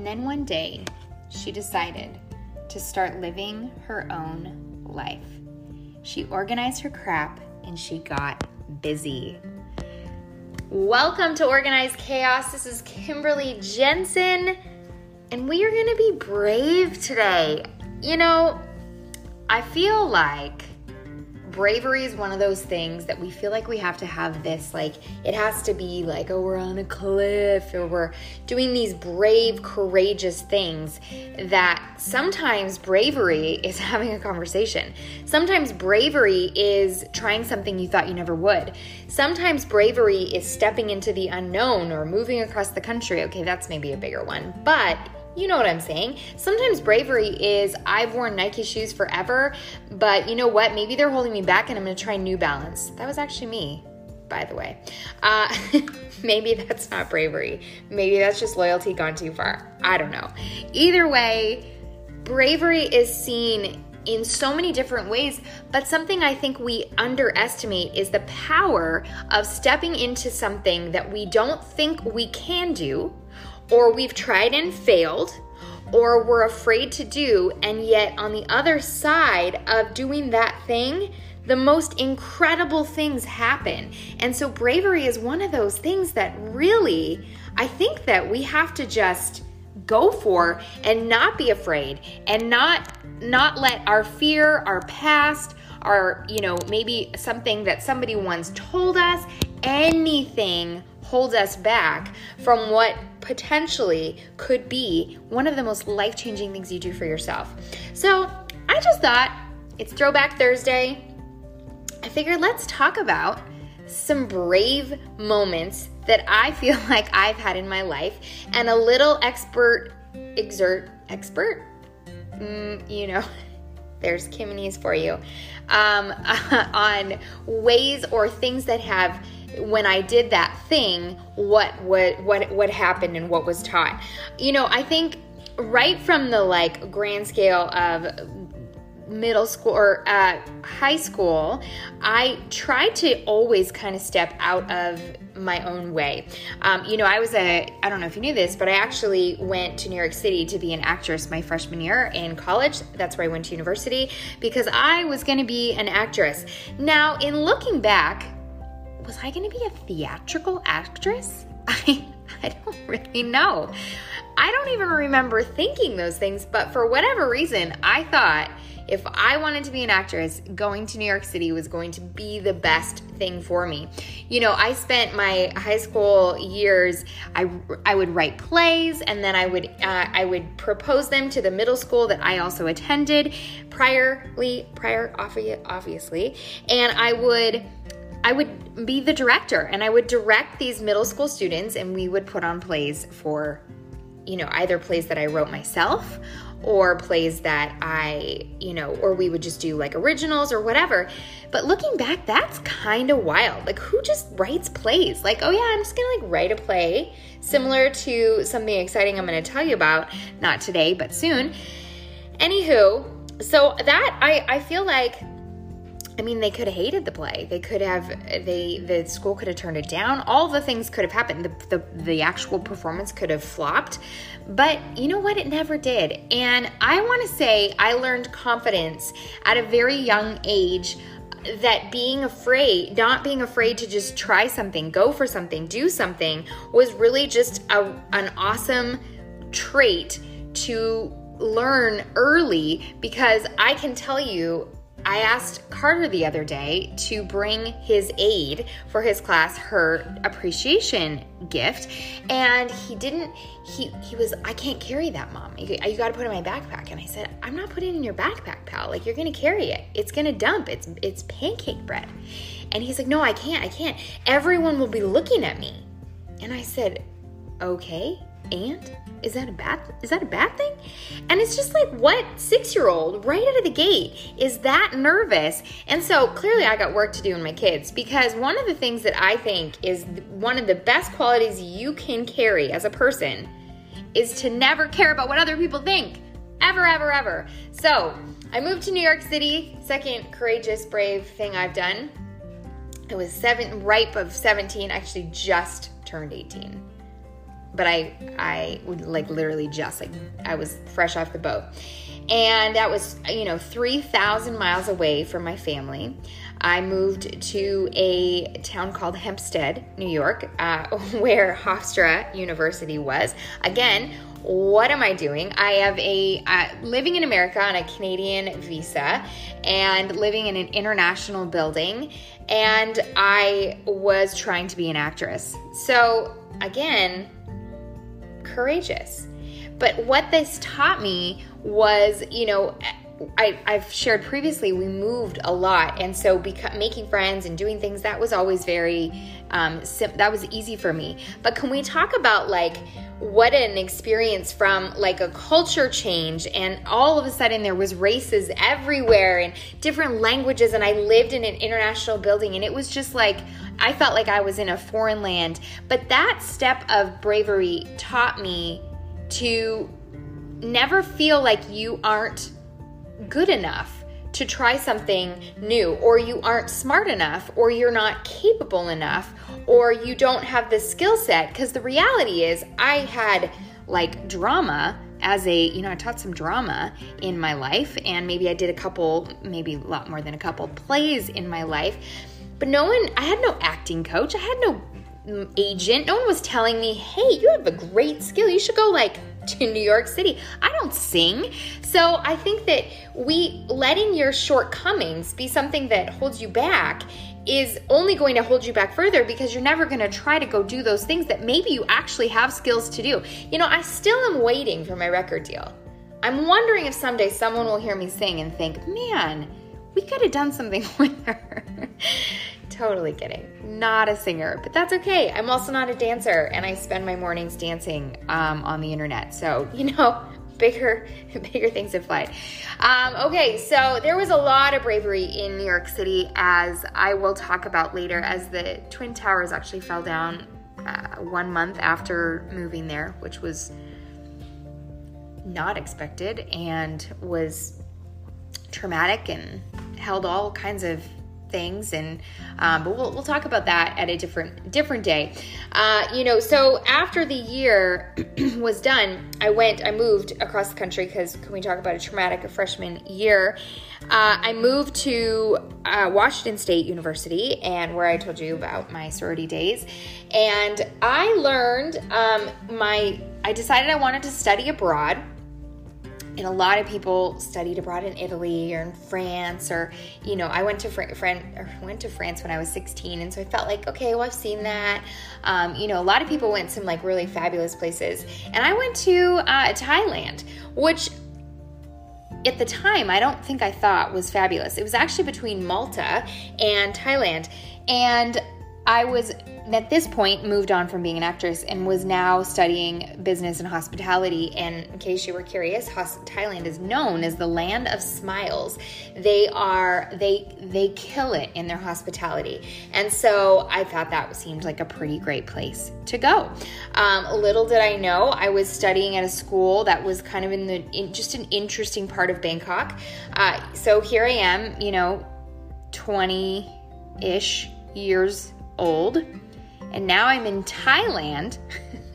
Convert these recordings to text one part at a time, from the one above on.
And then one day, she decided to start living her own life. She organized her crap and she got busy. Welcome to Organized Chaos. This is Kimberly Jensen, and we are going to be brave today. You know, I feel like bravery is one of those things that we feel like we have to have this like it has to be like oh we're on a cliff or we're doing these brave courageous things that sometimes bravery is having a conversation. Sometimes bravery is trying something you thought you never would. Sometimes bravery is stepping into the unknown or moving across the country. Okay that's maybe a bigger one. But you know what I'm saying. Sometimes bravery is I've worn Nike shoes forever, but you know what? Maybe they're holding me back and I'm gonna try New Balance. That was actually me, by the way. Uh, maybe that's not bravery. Maybe that's just loyalty gone too far. I don't know. Either way, bravery is seen in so many different ways, but something I think we underestimate is the power of stepping into something that we don't think we can do or we've tried and failed, or we're afraid to do, and yet on the other side of doing that thing, the most incredible things happen. And so bravery is one of those things that really, I think that we have to just go for and not be afraid and not not let our fear, our past, our, you know, maybe something that somebody once told us, anything hold us back from what potentially could be one of the most life changing things you do for yourself. So I just thought it's Throwback Thursday. I figured let's talk about some brave moments that I feel like I've had in my life and a little expert, exert, expert? Mm, you know, there's Kimmy's for you um, on ways or things that have when I did that thing, what what what what happened and what was taught. You know, I think right from the like grand scale of middle school or uh, high school, I tried to always kind of step out of my own way. Um, you know, I was a, I don't know if you knew this, but I actually went to New York City to be an actress my freshman year in college. That's where I went to university because I was going to be an actress. Now, in looking back, was I going to be a theatrical actress? I, I don't really know. I don't even remember thinking those things, but for whatever reason, I thought if I wanted to be an actress, going to New York City was going to be the best thing for me. You know, I spent my high school years. I I would write plays, and then I would uh, I would propose them to the middle school that I also attended priorly prior obviously, and I would I would be the director and I would direct these middle school students and we would put on plays for, you know, either plays that I wrote myself or plays that I, you know, or we would just do like originals or whatever. But looking back, that's kind of wild. Like, who just writes plays? Like, oh yeah, I'm just gonna like write a play similar to something exciting I'm gonna tell you about, not today, but soon. Anywho, so that I, I feel like I mean, they could have hated the play. They could have they the school could have turned it down. All the things could have happened. The, the the actual performance could have flopped. But you know what? It never did. And I want to say I learned confidence at a very young age that being afraid, not being afraid to just try something, go for something, do something was really just a, an awesome trait to learn early because I can tell you I asked Carter the other day to bring his aide for his class her appreciation gift, and he didn't. He he was. I can't carry that, mom. You, you got to put it in my backpack. And I said, I'm not putting it in your backpack, pal. Like you're gonna carry it. It's gonna dump. It's it's pancake bread. And he's like, No, I can't. I can't. Everyone will be looking at me. And I said, Okay and is that a bad is that a bad thing? And it's just like what? Six year old right out of the gate is that nervous. And so clearly i got work to do in my kids because one of the things that i think is one of the best qualities you can carry as a person is to never care about what other people think. Ever ever ever. So i moved to new york city. Second courageous brave thing i've done. I was seven ripe of 17 actually just turned 18 but I I would like literally just like I was fresh off the boat. And that was, you know, 3,000 miles away from my family. I moved to a town called Hempstead, New York, uh, where Hofstra University was. Again, what am I doing? I have a uh, living in America on a Canadian visa and living in an international building, and I was trying to be an actress. So, again, courageous. But what this taught me was, you know, I, have shared previously, we moved a lot, and so beca- making friends and doing things that was always very um, sim- that was easy for me. But can we talk about like what an experience from like a culture change, and all of a sudden there was races everywhere and different languages, and I lived in an international building, and it was just like I felt like I was in a foreign land. But that step of bravery taught me to never feel like you aren't good enough to try something new, or you aren't smart enough, or you're not capable enough, or you don't have the skill set. Because the reality is, I had like drama as a, you know, I taught some drama in my life, and maybe I did a couple, maybe a lot more than a couple plays in my life. But no one, I had no acting coach, I had no mm, agent, no one was telling me, hey, you have a great skill, you should go like to New York City. I don't sing. So I think that we letting your shortcomings be something that holds you back is only going to hold you back further because you're never going to try to go do those things that maybe you actually have skills to do. You know, I still am waiting for my record deal. I'm wondering if someday someone will hear me sing and think, man, we could have done something with her. Totally kidding. Not a singer, but that's okay. I'm also not a dancer, and I spend my mornings dancing um, on the internet. So, you know, bigger bigger things have flight. Um, okay, so there was a lot of bravery in New York City, as I will talk about later, as the Twin Towers actually fell down uh, one month after moving there, which was not expected and was traumatic and held all kinds of things and um, but we'll, we'll talk about that at a different different day. Uh, you know so after the year was done i went i moved across the country because can we talk about a traumatic freshman year? Uh, i moved to uh, washington state university and where i told you about my sorority days. And i learned um, my i decided i wanted to study abroad and a lot of people studied abroad in Italy or in France or you know I went to Fran- went to France when I was 16 and so I felt like okay well I've seen that. Um, you know a lot of people went to some like really fabulous places. And I went to uh, Thailand which at the time I don't think I thought was fabulous. It was actually between Malta and Thailand. And I was at this point moved on from being an actress and was now studying business and hospitality. And in case you were curious, Thailand is known as the land of smiles. They are they they kill it in their hospitality, and so I thought that seemed like a pretty great place to go. Um, little did I know, I was studying at a school that was kind of in the in just an interesting part of Bangkok. Uh, so here I am, you know, twenty ish years old and now I'm in Thailand.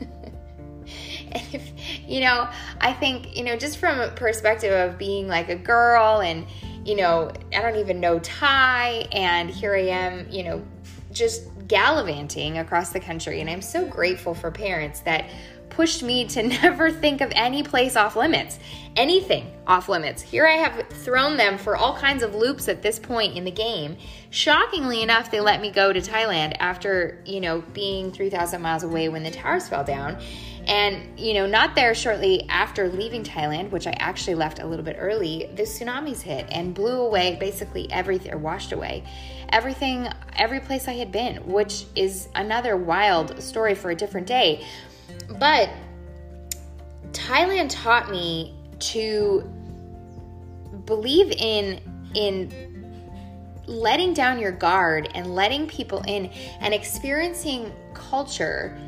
and if, you know, I think, you know, just from a perspective of being like a girl and, you know, I don't even know Thai, and here I am, you know, just gallivanting across the country. And I'm so grateful for parents that pushed me to never think of any place off limits, anything off limits. Here I have thrown them for all kinds of loops at this point in the game. Shockingly enough, they let me go to Thailand after, you know, being 3,000 miles away when the towers fell down. And, you know, not there shortly after leaving Thailand, which I actually left a little bit early, the tsunamis hit and blew away basically everything, or washed away everything, every place I had been, which is another wild story for a different day. But Thailand taught me to believe in in letting down your guard and letting people in and experiencing culture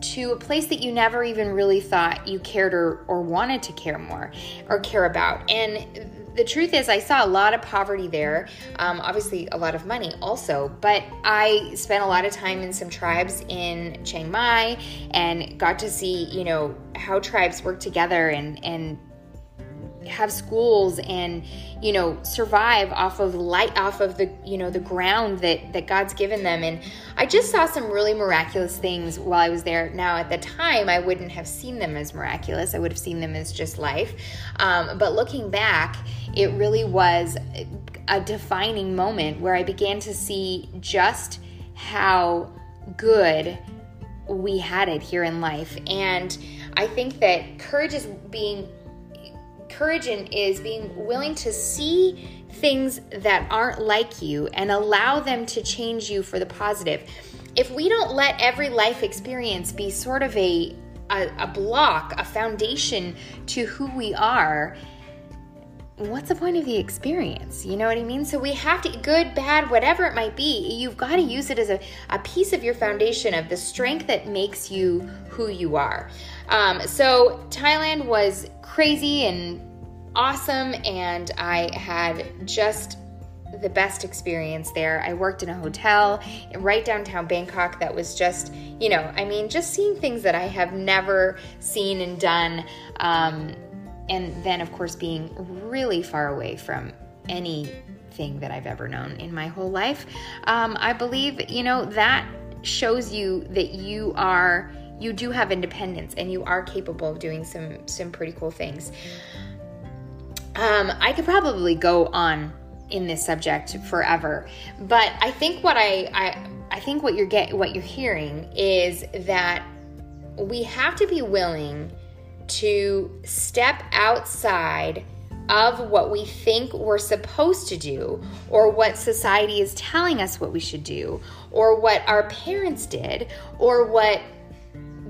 to a place that you never even really thought you cared or, or wanted to care more or care about. And the truth is, I saw a lot of poverty there. Um, obviously, a lot of money also. But I spent a lot of time in some tribes in Chiang Mai and got to see, you know, how tribes work together and and have schools and you know survive off of light off of the you know the ground that that God's given them. And I just saw some really miraculous things while I was there. Now at the time I wouldn't have seen them as miraculous. I would have seen them as just life. Um, but looking back it really was a defining moment where I began to see just how good we had it here in life. And I think that courage is being courage is being willing to see things that aren't like you and allow them to change you for the positive. If we don't let every life experience be sort of a, a, a block, a foundation to who we are, what's the point of the experience? You know what I mean? So we have to, good, bad, whatever it might be, you've got to use it as a, a piece of your foundation of the strength that makes you who you are. Um, so Thailand was crazy and awesome, and I had just the best experience there. I worked in a hotel right downtown Bangkok that was just, you know, I mean, just seeing things that I have never seen and done. Um, and then, of course, being really far away from anything that I've ever known in my whole life. Um, I believe, you know, that shows you that you are you do have independence and you are capable of doing some some pretty cool things. Um, I could probably go on in this subject forever, but I think what I, I I think what you're get what you're hearing is that we have to be willing to step outside of what we think we're supposed to do, or what society is telling us what we should do, or what our parents did, or what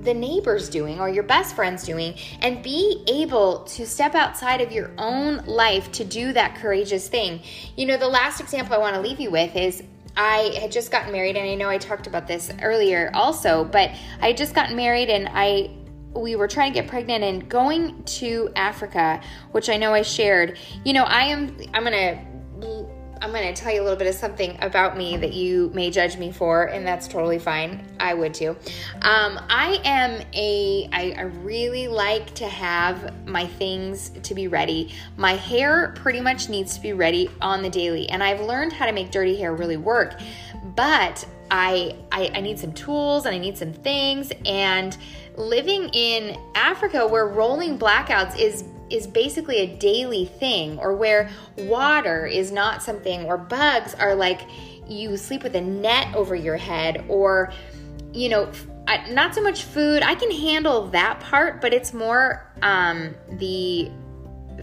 the neighbor's doing or your best friend's doing and be able to step outside of your own life to do that courageous thing. You know, the last example I want to leave you with is I had just gotten married and I know I talked about this earlier also, but I had just gotten married and I we were trying to get pregnant and going to Africa, which I know I shared. You know, I am I'm going to I'm going to tell you a little bit of something about me that you may judge me for, and that's totally fine. I would too. Um, I am a, I, I really like to have my things to be ready. My hair pretty much needs to be ready on the daily, and I've learned how to make dirty hair really work. But I, I, I need some tools and I need some things. And living in Africa, where rolling blackouts is is basically a daily thing, or where water is not something, or bugs are like you sleep with a net over your head, or, you know, not so much food. I can handle that part, but it's more um, the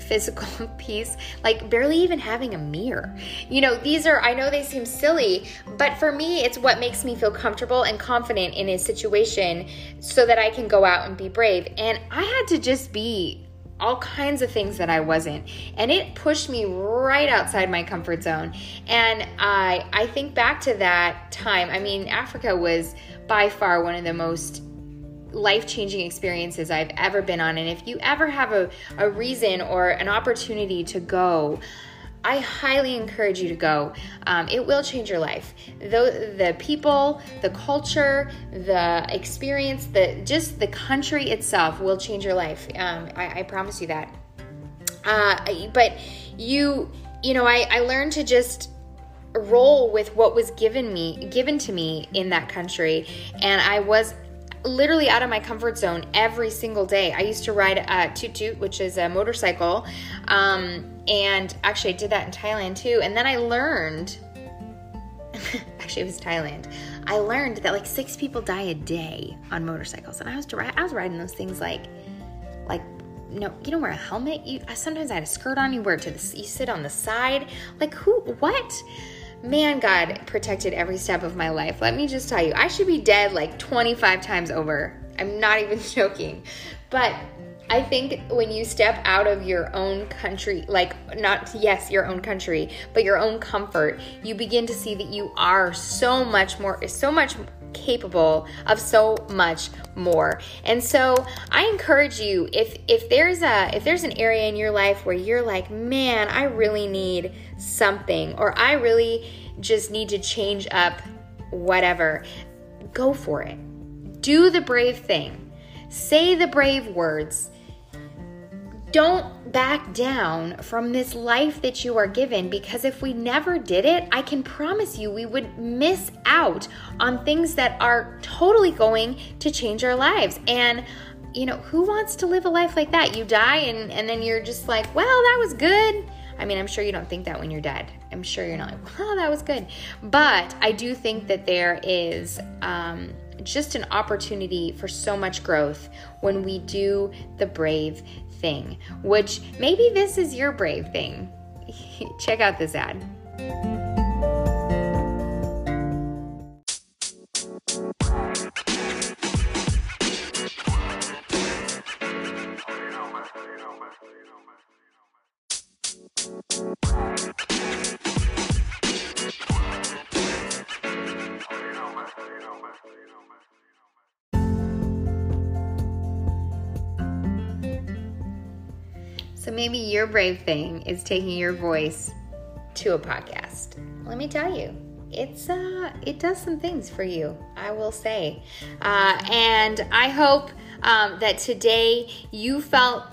physical piece, like barely even having a mirror. You know, these are, I know they seem silly, but for me, it's what makes me feel comfortable and confident in a situation so that I can go out and be brave. And I had to just be all kinds of things that I wasn't. And it pushed me right outside my comfort zone. And I I think back to that time. I mean, Africa was by far one of the most life-changing experiences I've ever been on. And if you ever have a, a reason or an opportunity to go, I highly encourage you to go. Um, it will change your life. The, the people, the culture, the experience, the just the country itself will change your life. Um, I, I, promise you that. Uh, but you, you know, I, I learned to just roll with what was given me given to me in that country and i was literally out of my comfort zone every single day. I used to ride a toot toot, which is a motorcycle, um, and actually I did that in Thailand too. And then I learned, actually it was Thailand. I learned that like six people die a day on motorcycles, and I was I was riding those things like, like no, you don't wear a helmet. You sometimes I had a skirt on. You wear it to the you sit on the side. Like who? What? Man, God protected every step of my life. Let me just tell you, I should be dead like 25 times over. I'm not even joking. But I think when you step out of your own country, like not, yes, your own country, but your own comfort, you begin to see that you are so much more, so much capable of so much more. And so I encourage you if if there's a if there's an area in your life where you're like, "Man, I really need something," or "I really just need to change up whatever." Go for it. Do the brave thing. Say the brave words don't back down from this life that you are given because if we never did it, I can promise you we would miss out on things that are totally going to change our lives. And you know, who wants to live a life like that? You die and, and then you're just like, well, that was good. I mean, I'm sure you don't think that when you're dead. I'm sure you're not like, well, that was good. But I do think that there is um, just an opportunity for so much growth when we do the brave thing, which maybe this is your brave thing. Check out this ad. So maybe your brave thing is taking your voice to a podcast. Let me tell you, it's uh it does some things for you i will say. Uh, and i hope um, that today you felt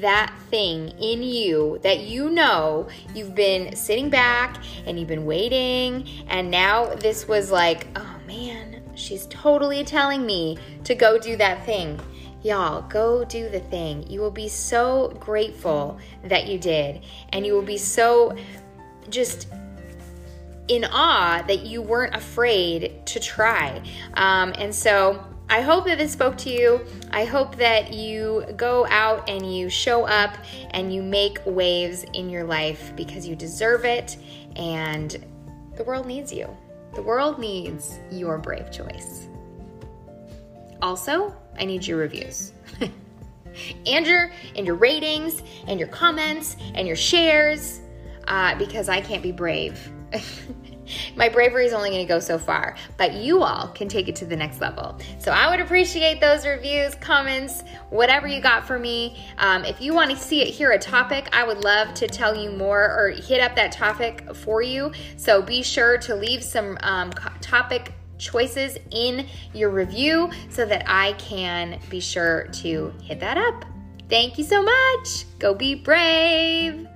that thing in you that you know you've been sitting back and you've been waiting. And now this was like oh man she's totally telling me to go do that thing Y'all, go do the thing. You will be so grateful that you did. And you will be so just in awe that you weren't afraid to try. Um, and so I hope that this spoke to you. I hope that you go out and you show up and you make waves in your life because you deserve it and the world needs you. The world needs your brave choice. Also, I need your reviews. and your and your ratings and your comments and your shares uh, because I can't be brave. My bravery is only going to go so far, but you all can take it to the next level. So I would appreciate those reviews, comments, whatever you got for me. Um, if you want to see it, hear a topic, I would love to tell you more or hit up that topic for you. So be sure to leave some um, topic choices in your review so that I can be sure to hit that up. Thank you so much. Go be brave.